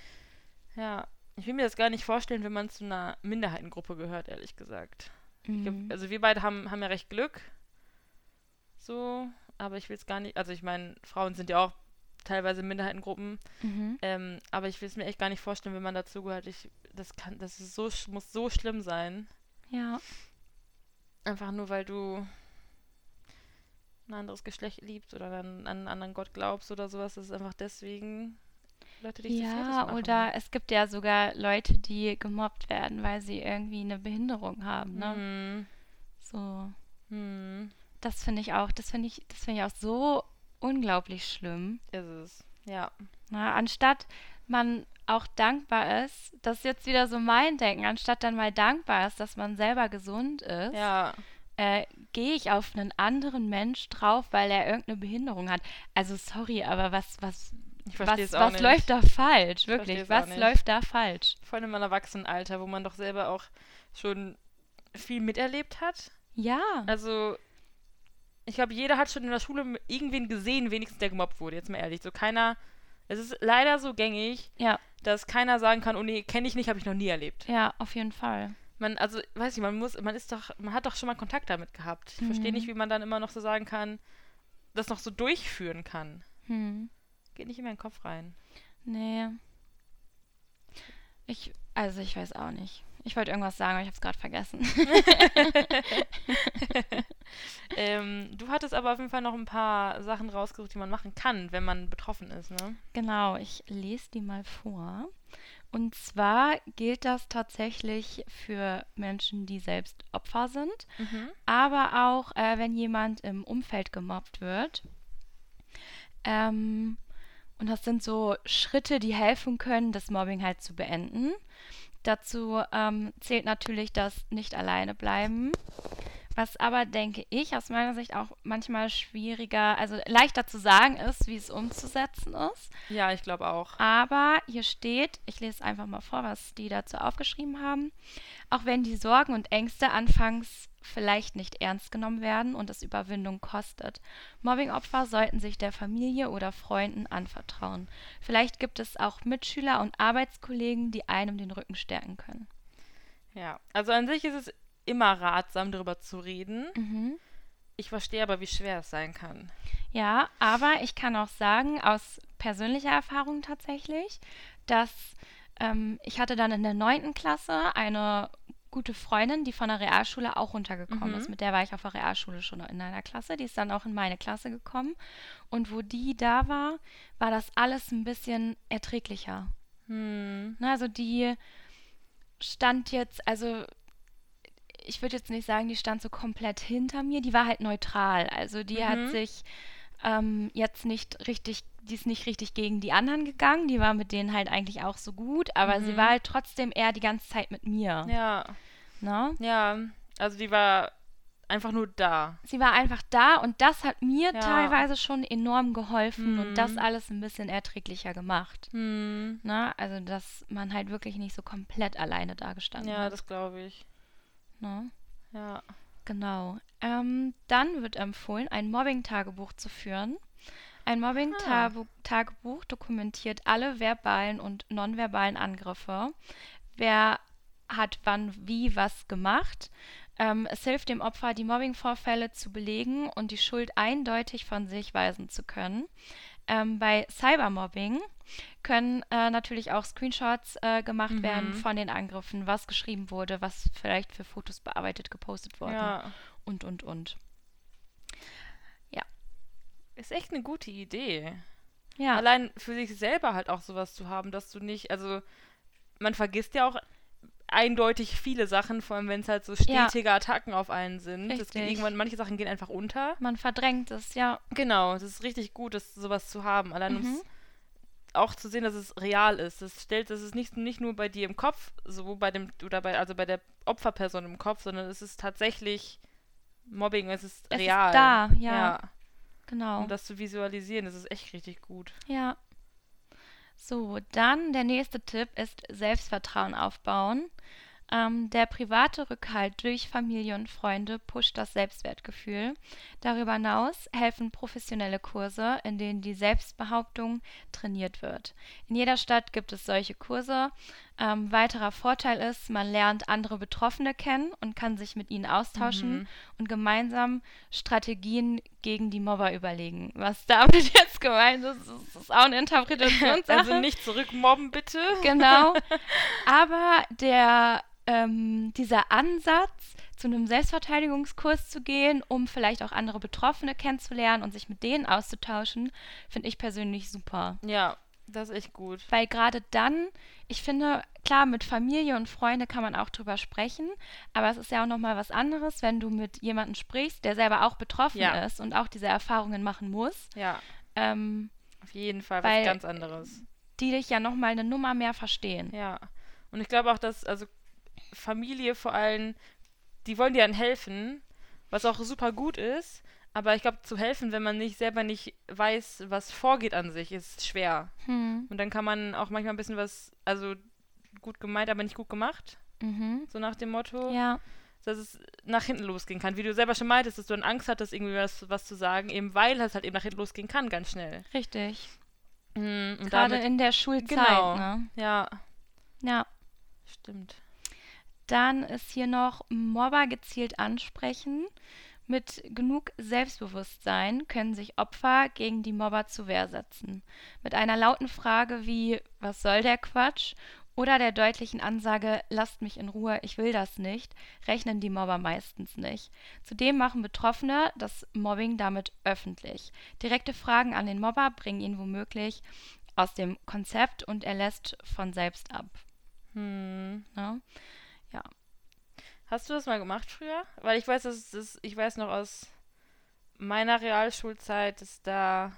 ja. Ich will mir das gar nicht vorstellen, wenn man zu einer Minderheitengruppe gehört, ehrlich gesagt. Ich glaub, Mhm. also wir beide haben, haben ja recht Glück. So, aber ich will es gar nicht. Also ich meine, Frauen sind ja auch teilweise in Minderheitengruppen. Mhm. Ähm, aber ich will es mir echt gar nicht vorstellen, wenn man dazugehört. Ich, das kann, das ist so, muss so schlimm sein. Ja, Einfach nur, weil du ein anderes Geschlecht liebst oder an, an einen anderen Gott glaubst oder sowas. Das ist einfach deswegen Leute, die so ja, oder es gibt ja sogar Leute, die gemobbt werden, weil sie irgendwie eine Behinderung haben, ne? Hm, So, hm, das finde ich auch, das finde ich, das finde ich auch so unglaublich schlimm. ist es. Ja. Na, anstatt man auch dankbar ist, das ist jetzt wieder so mein Denken, anstatt dann mal dankbar ist, dass man selber gesund ist, Ja. äh, gehe ich auf einen anderen Mensch drauf, weil er irgendeine Behinderung hat. Also sorry, aber was, was, was, was nicht. läuft da falsch? Wirklich, was läuft da falsch? Vor allem im Erwachsenenalter, wo man doch selber auch schon viel miterlebt hat. Ja, Also, ich glaube, jeder hat schon in der Schule irgendwen gesehen, wenigstens der gemobbt wurde, jetzt mal ehrlich. So keiner, es ist leider so gängig, ja, dass keiner sagen kann, oh nee, kenne ich nicht, habe ich noch nie erlebt. ja, auf jeden Fall. Man, also, weiß ich, man muss, man ist doch, man hat doch schon mal Kontakt damit gehabt. Ich verstehe Mhm. nicht, wie man dann immer noch so sagen kann, das noch so durchführen kann. Hm. Geht nicht in meinen Kopf rein. Nee. Ich, also ich weiß auch nicht. Ich wollte irgendwas sagen, aber ich habe es gerade vergessen. ähm, du hattest aber auf jeden Fall noch ein paar Sachen rausgesucht, die man machen kann, wenn man betroffen ist, ne? Genau, ich lese die mal vor. Und zwar gilt das tatsächlich für Menschen, die selbst Opfer sind, Mhm. aber auch, äh, wenn jemand im Umfeld gemobbt wird. Ähm, und das sind so Schritte, die helfen können, das Mobbing halt zu beenden. Dazu ähm, zählt natürlich das Nicht alleine bleiben, Was aber, denke ich, aus meiner Sicht auch manchmal schwieriger, also leichter zu sagen ist, wie es umzusetzen ist. Ja, ich glaube auch. Aber hier steht, ich lese einfach mal vor, was die dazu aufgeschrieben haben. Auch wenn die Sorgen und Ängste anfangs vielleicht nicht ernst genommen werden und es Überwindung kostet. Mobbingopfer sollten sich der Familie oder Freunden anvertrauen. Vielleicht gibt es auch Mitschüler und Arbeitskollegen, die einem den Rücken stärken können. Ja, also an sich ist es immer ratsam, darüber zu reden. Mhm. Ich verstehe aber, wie schwer es sein kann. Ja, aber ich kann auch sagen, aus persönlicher Erfahrung tatsächlich, dass ähm, ich hatte dann in der neunten Klasse eine gute Freundin, die von der Realschule auch runtergekommen Mhm. ist. Mit der war ich auf der Realschule schon in einer Klasse. Die ist dann auch in meine Klasse gekommen. Und wo die da war, war das alles ein bisschen erträglicher. Hm. Ne, also die stand jetzt, also ich würde jetzt nicht sagen, die stand so komplett hinter mir, die war halt neutral. Also die hat Mhm. sich ähm, jetzt nicht richtig, die ist nicht richtig gegen die anderen gegangen, die war mit denen halt eigentlich auch so gut, aber sie Mhm. war halt trotzdem eher die ganze Zeit mit mir. Ja, Ne? ja. Also die war einfach nur da. Sie war einfach da und das hat mir Ja. teilweise schon enorm geholfen und das Mhm. alles ein bisschen erträglicher gemacht. Hm. Ne? Also, dass man halt wirklich nicht so komplett alleine dagestanden Ja, hat. das glaube ich. Ne? Ja. Genau. Ähm, dann wird empfohlen, ein Mobbing-Tagebuch zu führen. Ein Mobbing-Tagebuch dokumentiert alle verbalen und nonverbalen Angriffe. Wer hat wann wie was gemacht. Ähm, es hilft dem Opfer, die Mobbing-Vorfälle zu belegen und die Schuld eindeutig von sich weisen zu können. Ähm, bei Cybermobbing können äh, natürlich auch Screenshots äh, gemacht Mhm. werden von den Angriffen, was geschrieben wurde, was vielleicht für Fotos bearbeitet, gepostet wurde Ja. und, und, und. Ist echt eine gute Idee. Ja, Allein für sich selber halt auch sowas zu haben, dass du nicht, also man vergisst ja auch eindeutig viele Sachen, vor allem wenn es halt so Ja. stetige Attacken auf einen sind. Es geht irgendwann, manche Sachen gehen einfach unter. man verdrängt es, ja. Genau, das ist richtig gut, das, sowas zu haben. Allein um Mhm. es auch zu sehen, dass es real ist. Das stellt, das ist nicht, nicht nur bei dir im Kopf, so bei dem, oder bei, also bei der Opferperson im Kopf, sondern es ist tatsächlich Mobbing, es ist Es ist real. da, ja. Genau. Um das zu visualisieren, das ist echt richtig gut. Ja. So, dann der nächste Tipp ist Selbstvertrauen aufbauen. Ähm, der private Rückhalt durch Familie und Freunde pusht das Selbstwertgefühl. Darüber hinaus helfen professionelle Kurse, in denen die Selbstbehauptung trainiert wird. In jeder Stadt gibt es solche Kurse. Ähm, weiterer Vorteil ist, man lernt andere Betroffene kennen und kann sich mit ihnen austauschen Mhm. und gemeinsam Strategien gegen die Mobber überlegen. Was damit jetzt gemeint ist, ist, ist auch eine Interpretationssache. Also nicht zurückmobben, bitte. Genau. Aber der, ähm, dieser Ansatz, zu einem Selbstverteidigungskurs zu gehen, um vielleicht auch andere Betroffene kennenzulernen und sich mit denen auszutauschen, finde ich persönlich super. Ja, das ist echt gut. Weil gerade dann, ich finde, klar, mit Familie und Freunde kann man auch drüber sprechen, aber es ist ja auch nochmal was anderes, wenn du mit jemandem sprichst, der selber auch betroffen Ja. ist und auch diese Erfahrungen machen muss, Ja, ähm, auf jeden Fall was ganz anderes. die dich ja nochmal eine Nummer mehr verstehen. Ja. Und ich glaube auch, dass, also Familie vor allem, die wollen dir dann helfen, was auch super gut ist. Aber ich glaube, zu helfen, wenn man nicht selber nicht weiß, was vorgeht an sich, ist schwer. Hm. Und dann kann man auch manchmal ein bisschen was, also gut gemeint, aber nicht gut gemacht. Mhm. So nach dem Motto, Ja, dass es nach hinten losgehen kann. Wie du selber schon meintest, dass du dann Angst hattest, irgendwie was, was zu sagen, eben weil es halt eben nach hinten losgehen kann, ganz schnell. richtig. Mhm, Gerade damit, in der Schulzeit, Genau. ne? ja, Ja. stimmt. Dann ist hier noch Mobber gezielt ansprechen. Mit genug Selbstbewusstsein können sich Opfer gegen die Mobber zur Wehr setzen. Mit einer lauten Frage wie Was soll der Quatsch? oder der deutlichen Ansage Lasst mich in Ruhe, ich will das nicht, rechnen die Mobber meistens nicht. Zudem machen Betroffene das Mobbing damit öffentlich. Direkte Fragen an den Mobber bringen ihn womöglich aus dem Konzept und er lässt von selbst ab. Hm. Ne? Hast du das mal gemacht früher? Weil ich weiß, dass das, ich weiß noch aus meiner Realschulzeit, dass da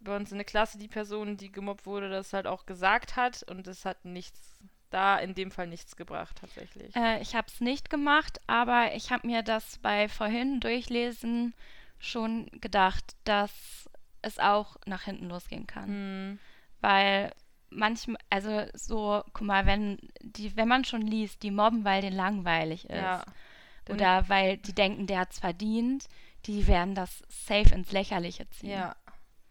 bei uns in der Klasse die Person, die gemobbt wurde, das halt auch gesagt hat und es hat nichts da in dem Fall nichts gebracht, tatsächlich. Äh, ich habe es nicht gemacht, aber ich habe mir das bei vorhin durchlesen schon gedacht, dass es auch nach hinten losgehen kann. Hm. Weil manchmal, also so, guck mal, wenn die, wenn man schon liest, die mobben, weil denen langweilig ist. Ja. Oder weil die denken, der hat's verdient, die werden das safe ins Lächerliche ziehen. Ja.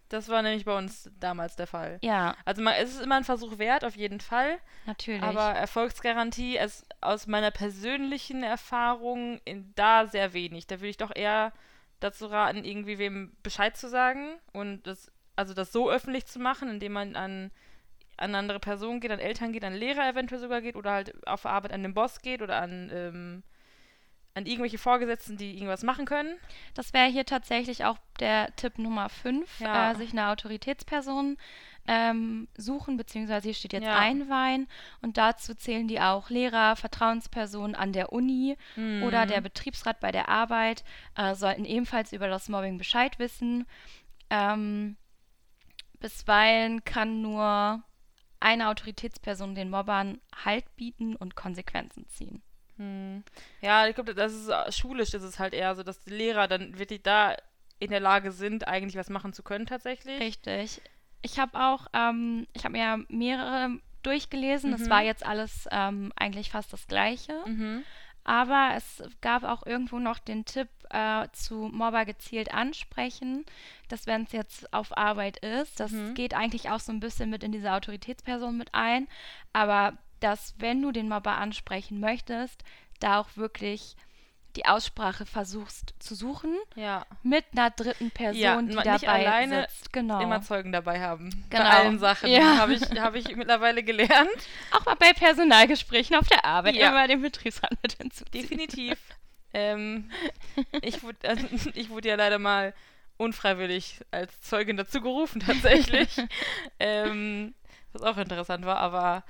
Das war nämlich bei uns damals der Fall. Ja, Also man, es ist immer ein Versuch wert, auf jeden Fall. natürlich. Aber Erfolgsgarantie ist aus meiner persönlichen Erfahrung in, da sehr wenig. Da würde ich doch eher dazu raten, irgendwie wem Bescheid zu sagen und das, also das so öffentlich zu machen, indem man an, an andere Personen geht, an Eltern geht, an Lehrer eventuell sogar geht oder halt auf Arbeit an den Boss geht oder an, ähm, an irgendwelche Vorgesetzten, die irgendwas machen können. Das wäre hier tatsächlich auch der Tipp Nummer 5, Ja. äh, sich eine Autoritätsperson ähm, suchen, beziehungsweise hier steht jetzt Ja. einweihen. Und dazu zählen die auch Lehrer, Vertrauenspersonen an der Uni oder Mhm. der Betriebsrat bei der Arbeit, äh, sollten ebenfalls über das Mobbing Bescheid wissen. Ähm, bisweilen kann nur eine Autoritätsperson den Mobbern Halt bieten und Konsequenzen ziehen. Hm. Ja, ich glaube, das ist äh, schulisch ist es halt eher so, dass die Lehrer dann wirklich da in der Lage sind, eigentlich was machen zu können tatsächlich. Richtig. Ich habe auch, ähm, ich habe mir ja mehrere durchgelesen. Es Mhm. war jetzt alles ähm, eigentlich fast das Gleiche. Mhm. Aber es gab auch irgendwo noch den Tipp äh, zu Mobber gezielt ansprechen, dass wenn es jetzt auf Arbeit ist, das Mhm. geht eigentlich auch so ein bisschen mit in diese Autoritätsperson mit ein, aber dass wenn du den Mobber ansprechen möchtest, da auch wirklich die Aussprache versuchst zu suchen Ja, mit einer dritten Person, Ja, die nicht dabei alleine, sitzt. Genau. immer Zeugen dabei haben. Genau. Bei allen Sachen. Ja. Habe ich, hab ich mittlerweile gelernt. Auch mal bei Personalgesprächen auf der Arbeit Ja. immer den Betriebsrat mit hinzuziehen. Definitiv. ähm, ich, wurde, also, ich wurde ja leider mal unfreiwillig als Zeugin dazu gerufen, tatsächlich. ähm, was auch interessant war, aber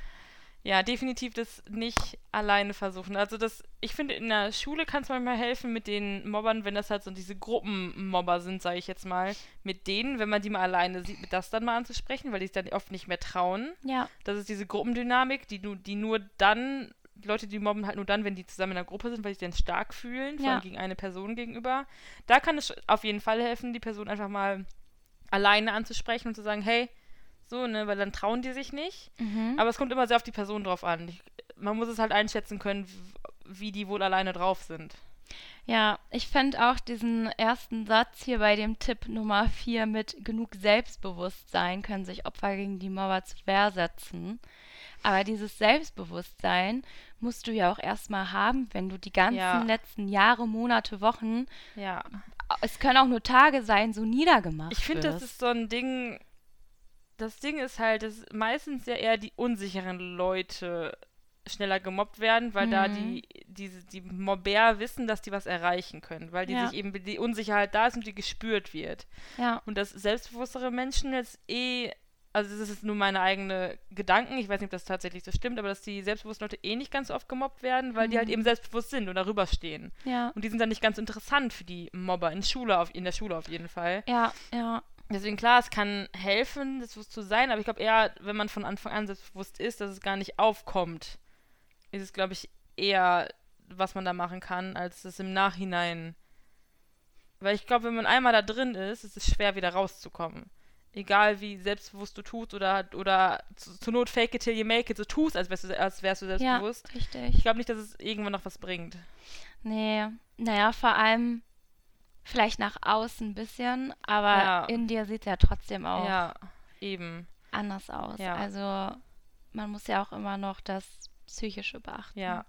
ja, definitiv das nicht alleine versuchen. Also das, ich finde, in der Schule kann es manchmal helfen mit den Mobbern, wenn das halt so diese Gruppenmobber sind, sage ich jetzt mal, mit denen, wenn man die mal alleine sieht, das dann mal anzusprechen, weil die es dann oft nicht mehr trauen. Ja, Das ist diese Gruppendynamik, die, du, die nur dann, Leute, die mobben halt nur dann, wenn die zusammen in einer Gruppe sind, weil sie sich dann stark fühlen, vor allem gegen eine Person gegenüber. Da kann es auf jeden Fall helfen, die Person einfach mal alleine anzusprechen und zu sagen, hey, so, ne, weil dann trauen die sich nicht. mhm. Aber es kommt immer sehr auf die Person drauf an. Ich, man muss es halt einschätzen können, wie die wohl alleine drauf sind. ja, ich fände auch diesen ersten Satz hier bei dem Tipp Nummer 4 mit genug Selbstbewusstsein können sich Opfer gegen die Mauer zur Wehr setzen. Aber dieses Selbstbewusstsein musst du ja auch erstmal haben, wenn du die ganzen Ja. letzten Jahre, Monate, Wochen, Ja. es können auch nur Tage sein, so niedergemacht Ich finde, das ist so ein Ding. Das Ding ist halt, dass meistens ja eher die unsicheren Leute schneller gemobbt werden, weil da Mhm. die, die Mobber wissen, dass die was erreichen können, weil die Ja. sich eben die Unsicherheit da ist und die gespürt wird. Ja, Und dass selbstbewusstere Menschen jetzt eh, also das ist nur meine eigene Gedanken, ich weiß nicht, ob das tatsächlich so stimmt, aber dass die selbstbewussten Leute eh nicht ganz so oft gemobbt werden, weil die halt Mhm. eben selbstbewusst sind und darüber stehen. ja, Und die sind dann nicht ganz interessant für die Mobber in Schule auf, in der Schule auf jeden Fall. ja, ja, Deswegen klar, es kann helfen, selbstbewusst zu sein, aber ich glaube eher, wenn man von Anfang an selbstbewusst ist, dass es gar nicht aufkommt, ist es, glaube ich, eher, was man da machen kann, als es im Nachhinein. Weil ich glaube, wenn man einmal da drin ist, ist es schwer, wieder rauszukommen. Egal wie selbstbewusst du tust oder, oder zu, zur Not fake it till you make it, so tust, als wärst du, als wärst du ja, selbstbewusst. richtig. Ich glaube nicht, dass es irgendwann noch was bringt. Nee, naja, vor allem vielleicht nach außen ein bisschen, aber Ja. in dir sieht es ja trotzdem auch Ja, eben. anders aus. Ja. Also man muss ja auch immer noch das Psychische beachten. Ja.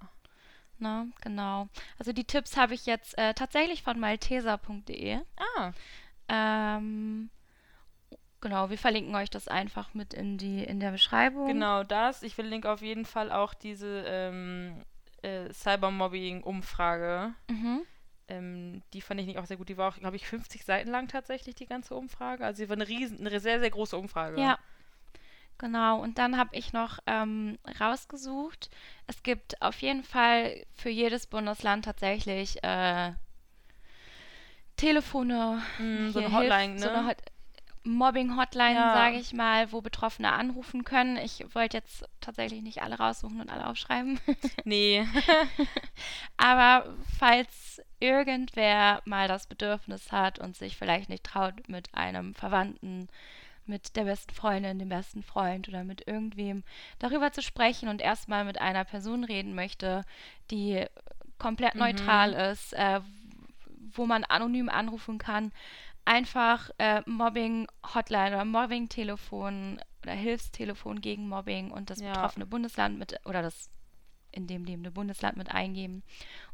Ne? Genau. Also die Tipps habe ich jetzt äh, tatsächlich von malteser.de. Ah, Ähm, genau, wir verlinken euch das einfach mit in die in der Beschreibung. Genau das. Ich verlinke auf jeden Fall auch diese ähm, äh, Cybermobbing-Umfrage. Mhm. Ähm, die fand ich nicht auch sehr gut. Die war auch, glaube ich, 50 Seiten lang tatsächlich, die ganze Umfrage. Also sie war eine riesen, eine sehr, sehr große Umfrage. Ja. Genau, und dann habe ich noch ähm, rausgesucht. Es gibt auf jeden Fall für jedes Bundesland tatsächlich äh, Telefone. Mm, so eine Hotline, Hilf- So ne? eine Hot Mobbing-Hotline, Ja. sage ich mal, wo Betroffene anrufen können. Ich wollte jetzt tatsächlich nicht alle raussuchen und alle aufschreiben. Nee. Aber falls irgendwer mal das Bedürfnis hat und sich vielleicht nicht traut, mit einem Verwandten, mit der besten Freundin, dem besten Freund oder mit irgendwem darüber zu sprechen und erstmal mit einer Person reden möchte, die komplett Mhm. neutral ist, äh, wo man anonym anrufen kann, einfach äh, Mobbing-Hotline oder Mobbing-Telefon oder Hilfstelefon gegen Mobbing und das Ja. betroffene Bundesland mit oder das in dem lebende Bundesland mit eingeben.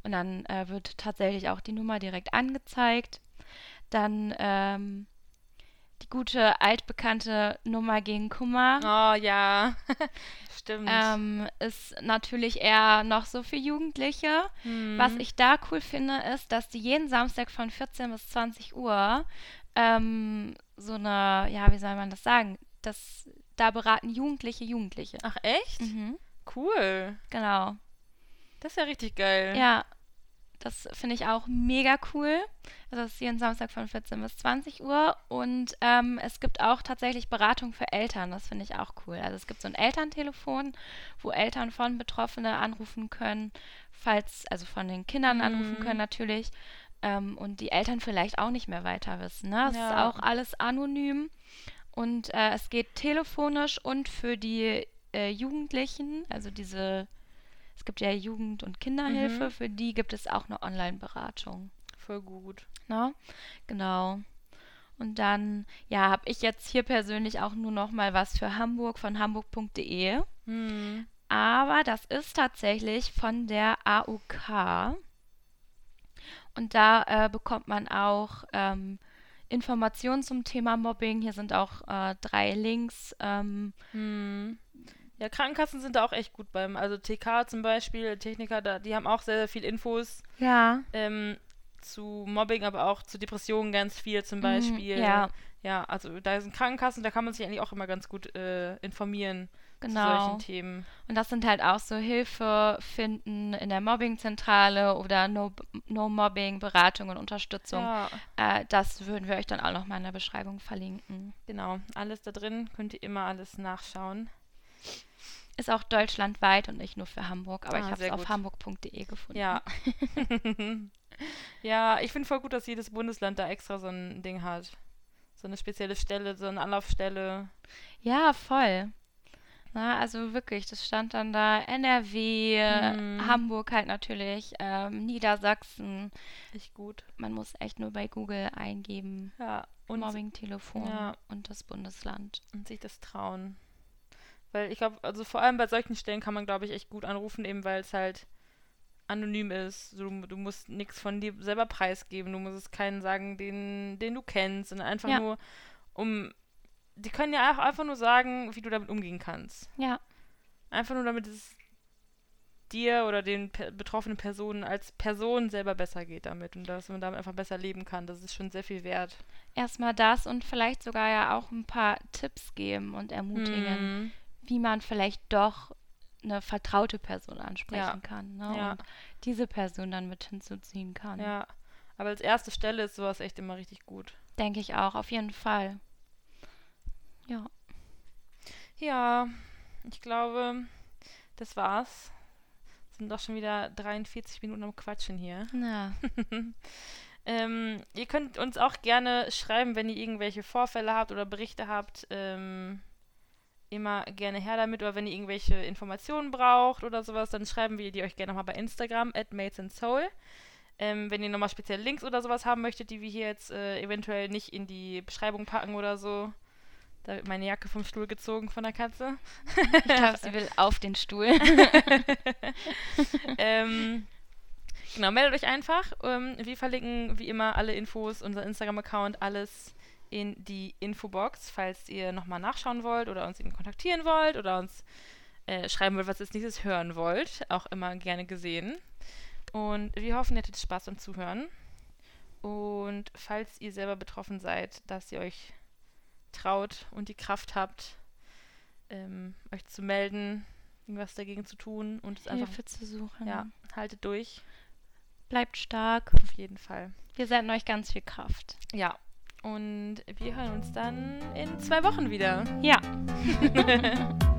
Und dann äh, wird tatsächlich auch die Nummer direkt angezeigt. Dann ähm, die gute altbekannte Nummer gegen Kummer. Oh ja. Stimmt. Ähm, ist natürlich eher noch so für Jugendliche. Hm. Was ich da cool finde, ist, dass die jeden Samstag von 14 bis 20 Uhr ähm, so eine, ja, wie soll man das sagen? Das, da beraten Jugendliche Jugendliche. Ach echt? Mhm, Cool. genau. Das ist ja richtig geil. Ja, das finde ich auch mega cool. Also das ist jeden Samstag von 14 bis 20 Uhr. Und ähm, es gibt auch tatsächlich Beratung für Eltern. Das finde ich auch cool. Also es gibt so ein Elterntelefon, wo Eltern von Betroffenen anrufen können, falls, also von den Kindern anrufen Mhm. können natürlich. Ähm, und die Eltern vielleicht auch nicht mehr weiter wissen. Ne? Es ist Ja. auch alles anonym. Und äh, es geht telefonisch und für die äh, Jugendlichen, also diese es gibt ja Jugend- und Kinderhilfe, Mhm. für die gibt es auch eine Online-Beratung. Voll gut. Ne? Genau. Und dann, ja, habe ich jetzt hier persönlich auch nur noch mal was für Hamburg von hamburg.de. Hm. Aber das ist tatsächlich von der AOK. Und da äh, bekommt man auch ähm, Informationen zum Thema Mobbing. Hier sind auch äh, drei Links. Ähm, Hm. Ja, Krankenkassen sind da auch echt gut beim. Also TK zum Beispiel, Techniker, da, die haben auch sehr, sehr viel Infos ja. ähm, zu Mobbing, aber auch zu Depressionen ganz viel zum Beispiel. Mhm, ja, Ja, also da sind Krankenkassen, da kann man sich eigentlich auch immer ganz gut äh, informieren zu genau. solchen Themen. Und das sind halt auch so Hilfe finden in der Mobbingzentrale oder No- No-Mobbing, Beratung und Unterstützung. Ja, Äh, das würden wir euch dann auch noch mal in der Beschreibung verlinken. genau. Alles da drin, könnt ihr immer alles nachschauen. Ist auch deutschlandweit und nicht nur für Hamburg, aber Ah, ich habe es auf hamburg.de gefunden. Ja. ja, ich finde voll gut, dass jedes Bundesland da extra so ein Ding hat. So eine spezielle Stelle, so eine Anlaufstelle. Ja, voll. Na, also wirklich, das stand dann da NRW, Mhm. Hamburg halt natürlich, ähm, Niedersachsen. Echt gut. Man muss echt nur bei Google eingeben, Ja, und, Mobbing-Telefon ja. und das Bundesland. und sich das trauen. Weil ich glaube, also vor allem bei solchen Stellen kann man, glaube ich, echt gut anrufen, eben weil es halt anonym ist. Du, du musst nichts von dir selber preisgeben. Du musst es keinen sagen, den, den du kennst. Und einfach Ja. nur um. Die können ja auch einfach nur sagen, wie du damit umgehen kannst. Ja, Einfach nur, damit es dir oder den pe betroffenen Personen als Person selber besser geht damit und dass man damit einfach besser leben kann. Das ist schon sehr viel wert. erstmal das und vielleicht sogar ja auch ein paar Tipps geben und ermutigen, Mhm. Wie man vielleicht doch eine vertraute Person ansprechen Ja. kann. Ne? Ja. Und diese Person dann mit hinzuziehen kann. Ja. Aber als erste Stelle ist sowas echt immer richtig gut. Denke ich auch, auf jeden Fall. Ja. Ja, ich glaube, das war's. Sind doch schon wieder 43 Minuten am Quatschen hier. Na, Ähm, ihr könnt uns auch gerne schreiben, wenn ihr irgendwelche Vorfälle habt oder Berichte habt. Ähm, immer gerne her damit. Oder wenn ihr irgendwelche Informationen braucht oder sowas, dann schreiben wir die euch gerne nochmal bei Instagram, at Soul. Ähm, wenn ihr nochmal speziell Links oder sowas haben möchtet, die wir hier jetzt äh, eventuell nicht in die Beschreibung packen oder so. Da wird meine Jacke vom Stuhl gezogen von der Katze. ich glaube, sie will auf den Stuhl. ähm, genau, meldet euch einfach. Ähm, wir verlinken wie immer alle Infos, unser Instagram-Account, alles in die Infobox, falls ihr nochmal nachschauen wollt oder uns eben kontaktieren wollt oder uns äh, schreiben wollt, was ihr als nächstes hören wollt. Auch immer gerne gesehen. Und wir hoffen, ihr hattet Spaß beim Zuhören. Und falls ihr selber betroffen seid, dass ihr euch traut und die Kraft habt, ähm, euch zu melden, irgendwas dagegen zu tun und es einfach Hilfe zu suchen. ja, haltet durch. Bleibt stark. Auf jeden Fall. Wir senden euch ganz viel Kraft. Ja, Und wir hören uns dann in zwei Wochen wieder. Ja.